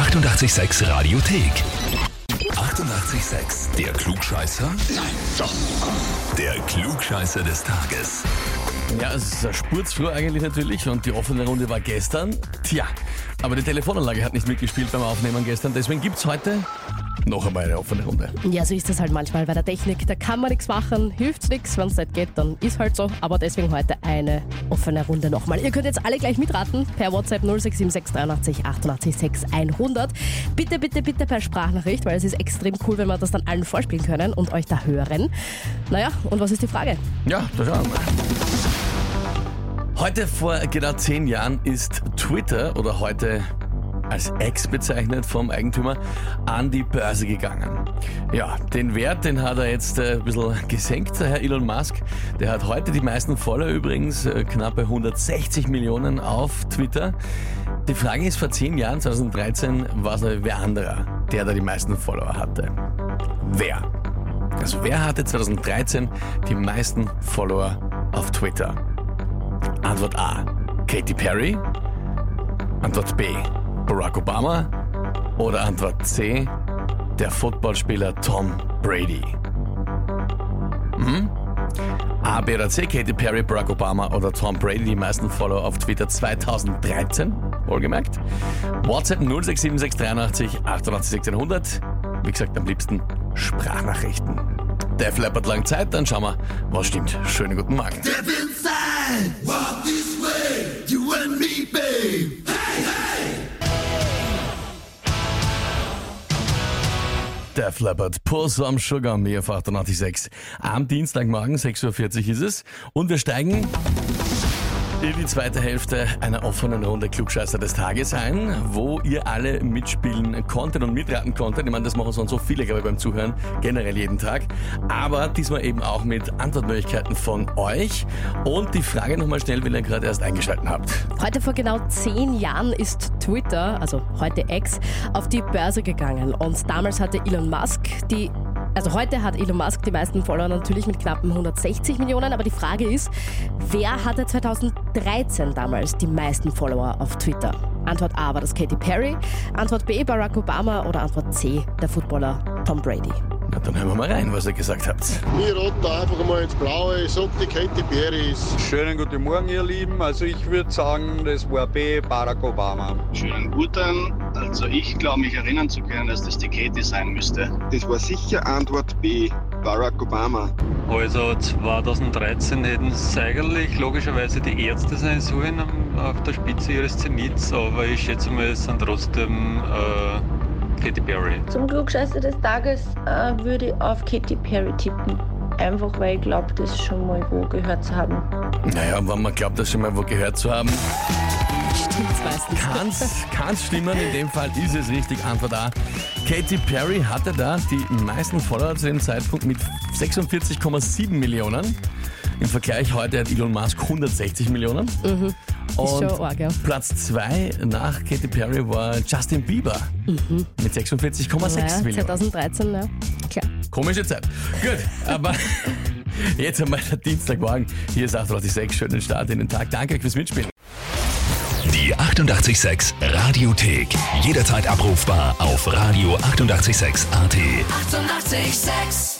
886 Radiothek. 88,6. Der Klugscheißer? Nein, doch. Der Klugscheißer des Tages. Ja, es ist ein Spurzfrüh eigentlich natürlich und die offene Runde war gestern. Tja, aber die Telefonanlage hat nicht mitgespielt beim Aufnehmen gestern, deswegen gibt's heute noch einmal eine offene Runde. Ja, so ist das halt manchmal bei der Technik. Da kann man nichts machen, hilft nichts. Wenn es nicht geht, dann ist halt so. Aber deswegen heute eine offene Runde nochmal. Ihr könnt jetzt alle gleich mitraten per WhatsApp 0676 88 6 100. Bitte, bitte, bitte per Sprachnachricht, weil es ist extrem cool, wenn wir das dann allen vorspielen können und euch da hören. Naja, und was ist die Frage? Ja, da schauen wir mal. Heute vor genau zehn Jahren ist Twitter oder heute als Ex bezeichnet vom Eigentümer, an die Börse gegangen. Ja, den Wert, den hat er jetzt äh, ein bisschen gesenkt, der Herr Elon Musk. Der hat heute die meisten Follower übrigens, äh, knappe 160 Millionen auf Twitter. Die Frage ist, vor zehn Jahren, 2013, war es wer anderer, der da die meisten Follower hatte. Wer? Also wer hatte 2013 die meisten Follower auf Twitter? Antwort A. Katy Perry. Antwort B. Barack Obama. Oder Antwort C. Der Footballspieler Tom Brady. Mhm. A, B oder C. Katy Perry, Barack Obama oder Tom Brady. Die meisten Follower auf Twitter 2013. Wohlgemerkt. WhatsApp 067683 88 1600. Wie gesagt, am liebsten Sprachnachrichten. Def Leppard lang Zeit, dann schauen wir, was stimmt. Schönen guten Morgen. Def Leppard, Puss am Sugar, mir auf 886. Am Dienstagmorgen, 6.40 Uhr ist es. Und wir steigen in die zweite Hälfte einer offenen Runde Klugscheißer des Tages ein, wo ihr alle mitspielen konntet und mitraten konntet. Ich meine, das machen sonst so viele, glaube ich, beim Zuhören, generell jeden Tag. Aber diesmal eben auch mit Antwortmöglichkeiten von euch. Und die Frage nochmal schnell, wenn ihr gerade erst eingeschalten habt. Heute vor genau zehn Jahren ist Twitter, also heute X, auf die Börse gegangen. Und damals hatte Elon Musk die also heute hat Elon Musk die meisten Follower natürlich mit knappen 160 Millionen, aber die Frage ist, wer hatte 2013 damals die meisten Follower auf Twitter? Antwort A war das Katy Perry, Antwort B Barack Obama oder Antwort C der Footballer Tom Brady. Dann hören wir mal rein, was ihr gesagt habt. Ich rate da einfach mal ins Blaue. Ich sag, die Katy Perry ist. Schönen guten Morgen, ihr Lieben. Also ich würde sagen, das war B, Barack Obama. Schönen guten. Also ich glaube mich erinnern zu können, dass das die Katie sein müsste. Das war sicher Antwort B, Barack Obama. Also 2013 hätten es eigentlich logischerweise die Ärzte sein sollen auf der Spitze ihres Zenits, aber ich schätze mal, es sind trotzdem äh, Katy Perry. Zum Klugscheißer des Tages äh, würde ich auf Katy Perry tippen. Einfach weil ich glaube, das schon mal wo gehört zu haben. Naja, wenn man glaubt, das schon mal wo gehört zu haben, Stimmt's meistens. kann's, kann's stimmen. In dem Fall ist es richtig. Antwort A. Katy Perry hatte da die meisten Follower zu dem Zeitpunkt mit 46,7 Millionen. Im Vergleich heute hat Elon Musk 160 Millionen. Und schon arg, ja. Platz 2 nach Katy Perry war Justin Bieber mit 46,6 Naja, Millionen. 2013, ja. Klar. Komische Zeit. Gut, aber jetzt einmal der Dienstagmorgen. Hier ist 886. Schönen Start in den Tag. Danke euch fürs Mitspielen. Die 88,6 Radiothek. Jederzeit abrufbar auf radio886.at. 88,6. Eighty-eight, sex.